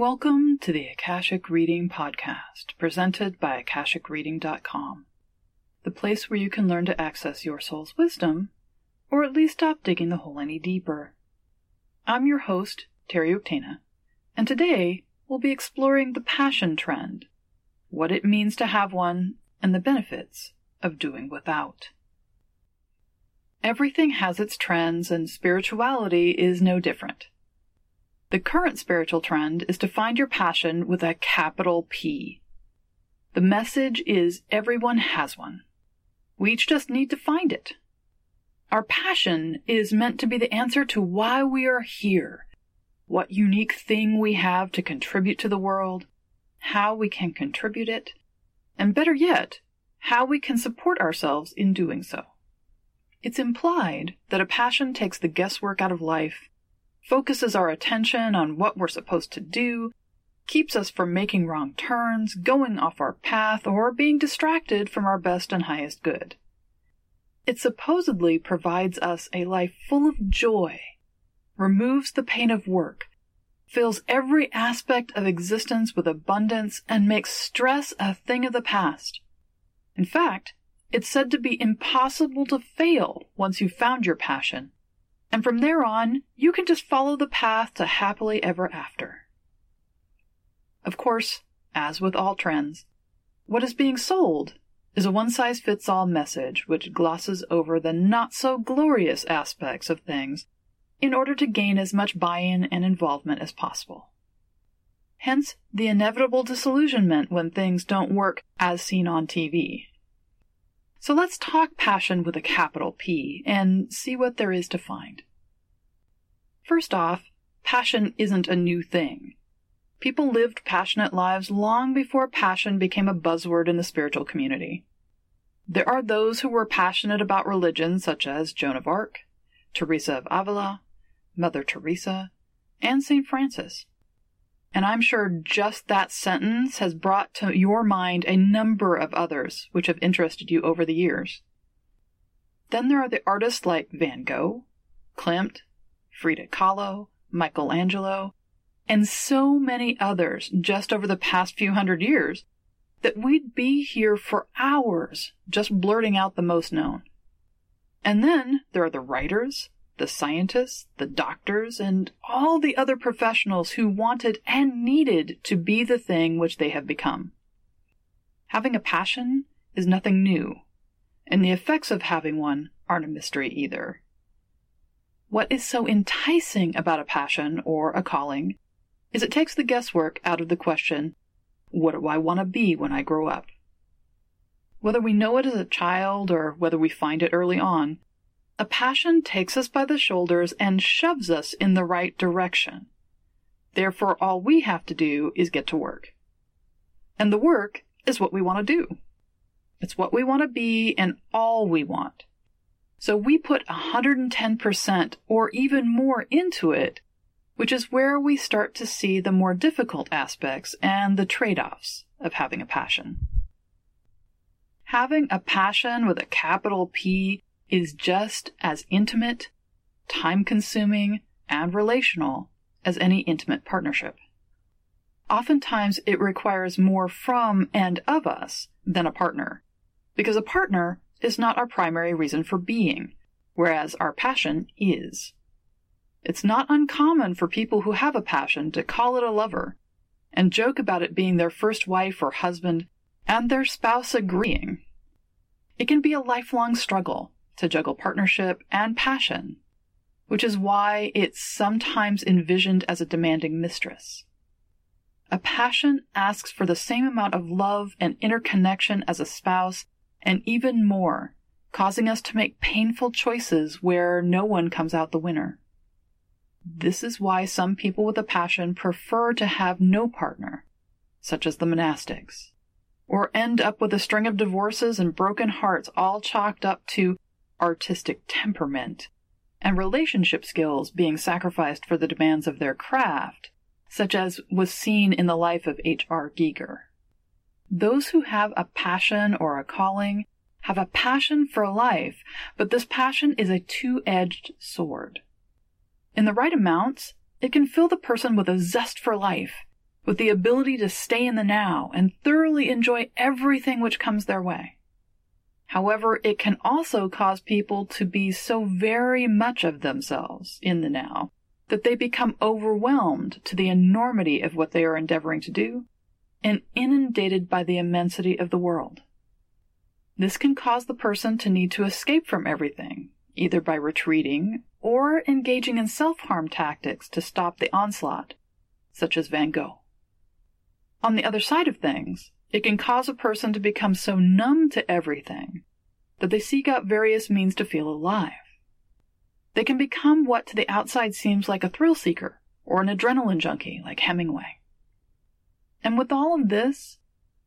Welcome to the Akashic Reading Podcast, presented by AkashicReading.com, the place where you can learn to access your soul's wisdom, or at least stop digging the hole any deeper. I'm your host, Terry Octana, and today we'll be exploring the passion trend, what it means to have one, and the benefits of doing without. Everything has its trends, and spirituality is no different. The current spiritual trend is to find your passion with a capital P. The message is everyone has one. We each just need to find it. Our passion is meant to be the answer to why we are here, what unique thing we have to contribute to the world, how we can contribute it, and better yet, how we can support ourselves in doing so. It's implied that a passion takes the guesswork out of life focuses our attention on what we're supposed to do, keeps us from making wrong turns, going off our path, or being distracted from our best and highest good. It supposedly provides us a life full of joy, removes the pain of work, fills every aspect of existence with abundance, and makes stress a thing of the past. In fact, it's said to be impossible to fail once you've found your passion, and from there on, you can just follow the path to happily ever after. Of course, as with all trends, what is being sold is a one size fits all message which glosses over the not so glorious aspects of things in order to gain as much buy in and involvement as possible. Hence, the inevitable disillusionment when things don't work as seen on TV. So let's talk passion with a capital P and see what there is to find. First off, passion isn't a new thing. People lived passionate lives long before passion became a buzzword in the spiritual community. There are those who were passionate about religion, such as Joan of Arc, Teresa of Avila, Mother Teresa, and St. Francis. And I'm sure just that sentence has brought to your mind a number of others which have interested you over the years. Then there are the artists like Van Gogh, Klimt, Frida Kahlo, Michelangelo, and so many others just over the past few hundred years that we'd be here for hours just blurting out the most known. And then there are the writers, the scientists, the doctors, and all the other professionals who wanted and needed to be the thing which they have become. Having a passion is nothing new, and the effects of having one aren't a mystery either. What is so enticing about a passion or a calling is it takes the guesswork out of the question, what do I want to be when I grow up? Whether we know it as a child or whether we find it early on, a passion takes us by the shoulders and shoves us in the right direction. Therefore, all we have to do is get to work. And the work is what we want to do. It's what we want to be and all we want. So we put 110% or even more into it, which is where we start to see the more difficult aspects and the trade offs of having a passion. Having a passion with a capital P is just as intimate, time consuming, and relational as any intimate partnership. Oftentimes, it requires more from and of us than a partner, because a partner is not our primary reason for being, whereas our passion is. It's not uncommon for people who have a passion to call it a lover and joke about it being their first wife or husband and their spouse agreeing. It can be a lifelong struggle to juggle partnership and passion, which is why it's sometimes envisioned as a demanding mistress. A passion asks for the same amount of love and interconnection as a spouse, and even more, causing us to make painful choices where no one comes out the winner. This is why some people with a passion prefer to have no partner, such as the monastics, or end up with a string of divorces and broken hearts all chalked up to artistic temperament, and relationship skills being sacrificed for the demands of their craft, such as was seen in the life of H.R. Giger. Those who have a passion or a calling have a passion for life, but this passion is a two edged sword. In the right amounts, it can fill the person with a zest for life with the ability to stay in the now and thoroughly enjoy everything which comes their way. However, it can also cause people to be so very much of themselves in the now that they become overwhelmed to the enormity of what they are endeavoring to do and inundated by the immensity of the world. This can cause the person to need to escape from everything, either by retreating or engaging in self harm tactics to stop the onslaught, such as Van Gogh. On the other side of things, it can cause a person to become so numb to everything that they seek out various means to feel alive. They can become what to the outside seems like a thrill seeker or an adrenaline junkie like Hemingway. And with all of this,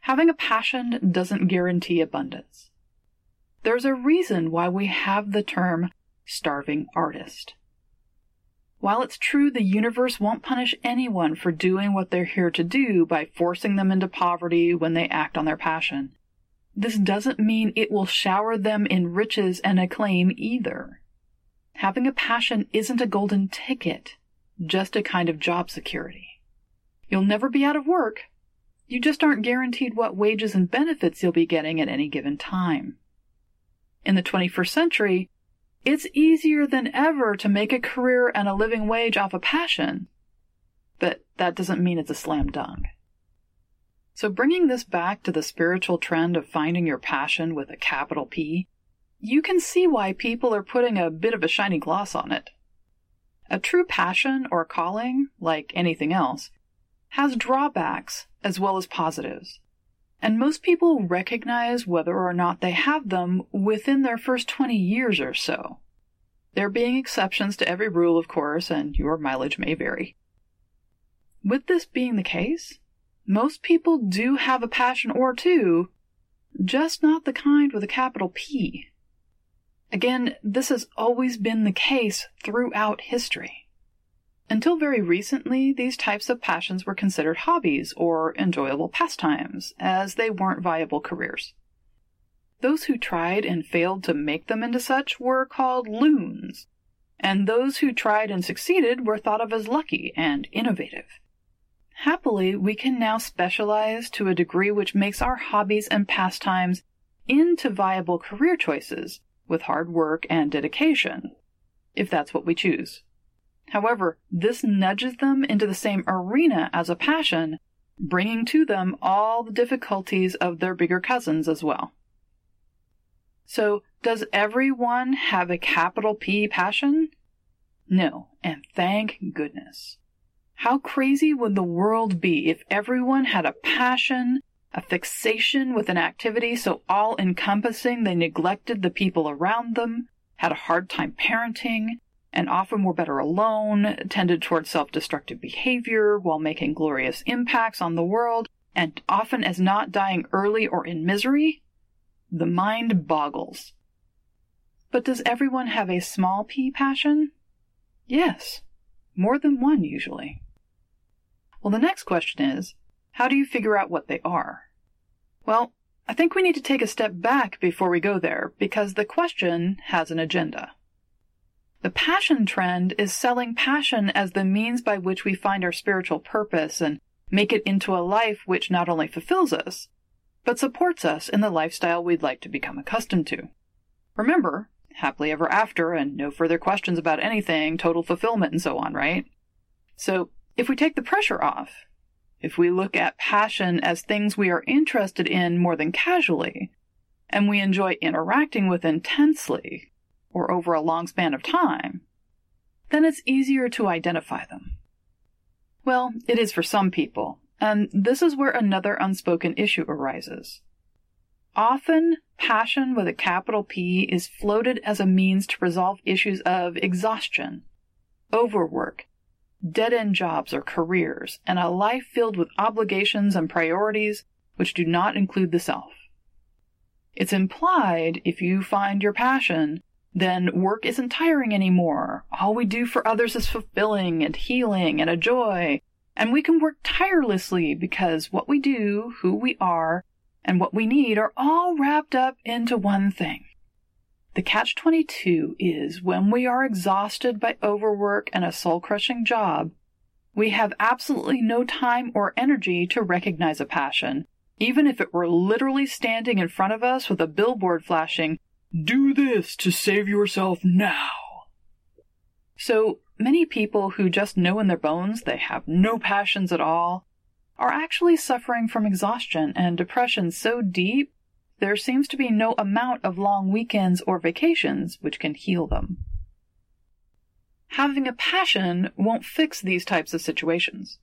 having a passion doesn't guarantee abundance. There's a reason why we have the term starving artist. While it's true the universe won't punish anyone for doing what they're here to do by forcing them into poverty when they act on their passion, this doesn't mean it will shower them in riches and acclaim either. Having a passion isn't a golden ticket, just a kind of job security. You'll never be out of work. You just aren't guaranteed what wages and benefits you'll be getting at any given time. In the 21st century, it's easier than ever to make a career and a living wage off a passion, but that doesn't mean it's a slam dunk. So, bringing this back to the spiritual trend of finding your passion with a capital P, you can see why people are putting a bit of a shiny gloss on it. A true passion or calling, like anything else, has drawbacks as well as positives. And most people recognize whether or not they have them within their first 20 years or so. There being exceptions to every rule, of course, and your mileage may vary. With this being the case, most people do have a passion or two, just not the kind with a capital P. Again, this has always been the case throughout history. Until very recently, these types of passions were considered hobbies or enjoyable pastimes, as they weren't viable careers. Those who tried and failed to make them into such were called loons, and those who tried and succeeded were thought of as lucky and innovative. Happily, we can now specialize to a degree which makes our hobbies and pastimes into viable career choices with hard work and dedication, if that's what we choose. However, this nudges them into the same arena as a passion, bringing to them all the difficulties of their bigger cousins as well. So, does everyone have a capital P passion? No, and thank goodness. How crazy would the world be if everyone had a passion, a fixation with an activity so all encompassing they neglected the people around them, had a hard time parenting, and often were better alone, tended toward self destructive behavior while making glorious impacts on the world, and often as not dying early or in misery? The mind boggles. But does everyone have a small p passion? Yes, more than one usually. Well, the next question is how do you figure out what they are? Well, I think we need to take a step back before we go there because the question has an agenda. The passion trend is selling passion as the means by which we find our spiritual purpose and make it into a life which not only fulfills us, but supports us in the lifestyle we'd like to become accustomed to. Remember, happily ever after and no further questions about anything, total fulfillment and so on, right? So, if we take the pressure off, if we look at passion as things we are interested in more than casually, and we enjoy interacting with intensely, or over a long span of time, then it's easier to identify them. Well, it is for some people, and this is where another unspoken issue arises. Often, passion with a capital P is floated as a means to resolve issues of exhaustion, overwork, dead end jobs or careers, and a life filled with obligations and priorities which do not include the self. It's implied if you find your passion then work isn't tiring anymore. All we do for others is fulfilling and healing and a joy. And we can work tirelessly because what we do, who we are, and what we need are all wrapped up into one thing. The catch 22 is when we are exhausted by overwork and a soul crushing job, we have absolutely no time or energy to recognize a passion, even if it were literally standing in front of us with a billboard flashing, Do this to save yourself now. So many people who just know in their bones they have no passions at all are actually suffering from exhaustion and depression so deep there seems to be no amount of long weekends or vacations which can heal them. Having a passion won't fix these types of situations.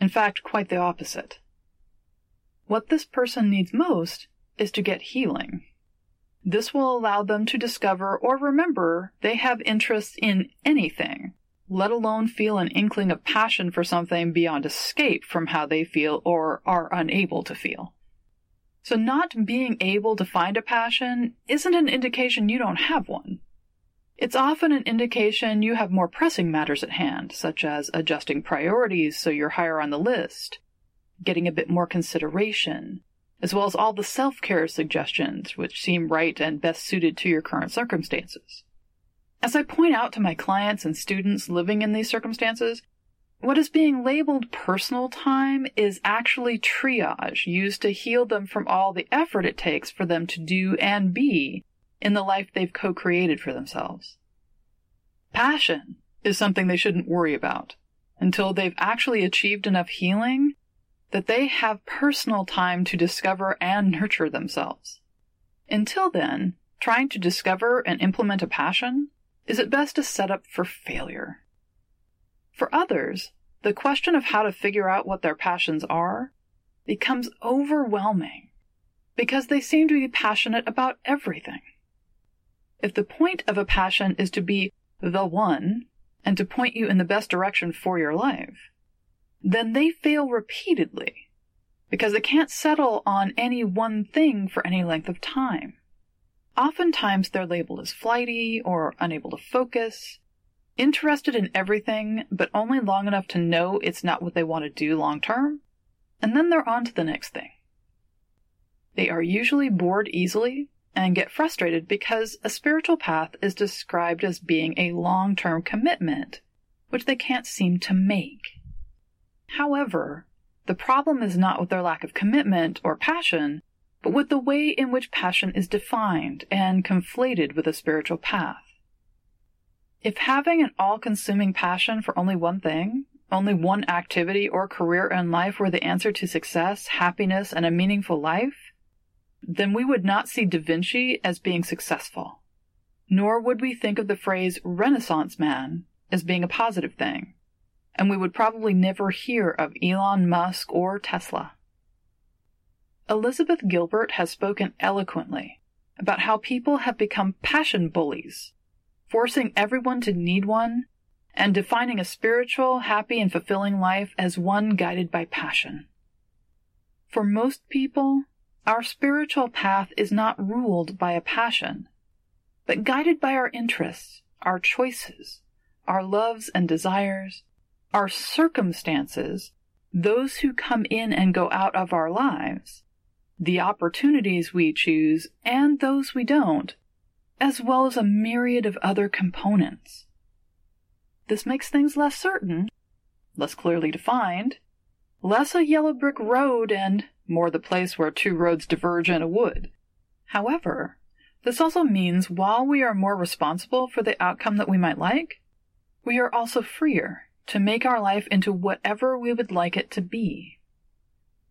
In fact, quite the opposite. What this person needs most is to get healing. This will allow them to discover or remember they have interest in anything, let alone feel an inkling of passion for something beyond escape from how they feel or are unable to feel. So, not being able to find a passion isn't an indication you don't have one. It's often an indication you have more pressing matters at hand, such as adjusting priorities so you're higher on the list, getting a bit more consideration, as well as all the self care suggestions which seem right and best suited to your current circumstances. As I point out to my clients and students living in these circumstances, what is being labeled personal time is actually triage used to heal them from all the effort it takes for them to do and be in the life they've co created for themselves. Passion is something they shouldn't worry about until they've actually achieved enough healing that they have personal time to discover and nurture themselves. Until then, trying to discover and implement a passion is at best a setup for failure. For others, the question of how to figure out what their passions are becomes overwhelming because they seem to be passionate about everything. If the point of a passion is to be the one and to point you in the best direction for your life, then they fail repeatedly because they can't settle on any one thing for any length of time. Oftentimes they're labeled as flighty or unable to focus, interested in everything, but only long enough to know it's not what they want to do long term, and then they're on to the next thing. They are usually bored easily and get frustrated because a spiritual path is described as being a long term commitment, which they can't seem to make. However, the problem is not with their lack of commitment or passion, but with the way in which passion is defined and conflated with a spiritual path. If having an all consuming passion for only one thing, only one activity or career in life were the answer to success, happiness, and a meaningful life, then we would not see Da Vinci as being successful. Nor would we think of the phrase Renaissance man as being a positive thing. And we would probably never hear of Elon Musk or Tesla. Elizabeth Gilbert has spoken eloquently about how people have become passion bullies forcing everyone to need one, and defining a spiritual, happy, and fulfilling life as one guided by passion. For most people, our spiritual path is not ruled by a passion, but guided by our interests, our choices, our loves and desires, our circumstances, those who come in and go out of our lives, the opportunities we choose and those we don't, as well as a myriad of other components. This makes things less certain, less clearly defined, less a yellow brick road and more the place where two roads diverge in a wood. However, this also means while we are more responsible for the outcome that we might like, we are also freer to make our life into whatever we would like it to be.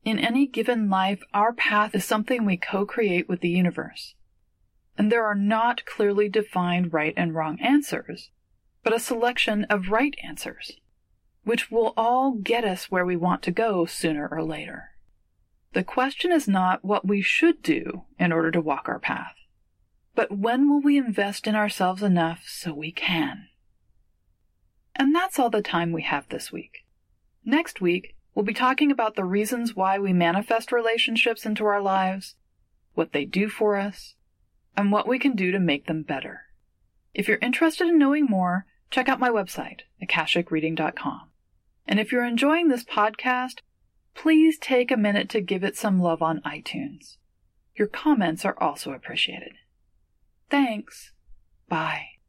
In any given life, our path is something we co create with the universe and there are not clearly defined right and wrong answers, but a selection of right answers, which will all get us where we want to go sooner or later. The question is not what we should do in order to walk our path, but when will we invest in ourselves enough so we can? And that's all the time we have this week. Next week, we'll be talking about the reasons why we manifest relationships into our lives, what they do for us, and what we can do to make them better. If you're interested in knowing more, check out my website, akashicreading.com. And if you're enjoying this podcast, please take a minute to give it some love on iTunes. Your comments are also appreciated. Thanks. Bye.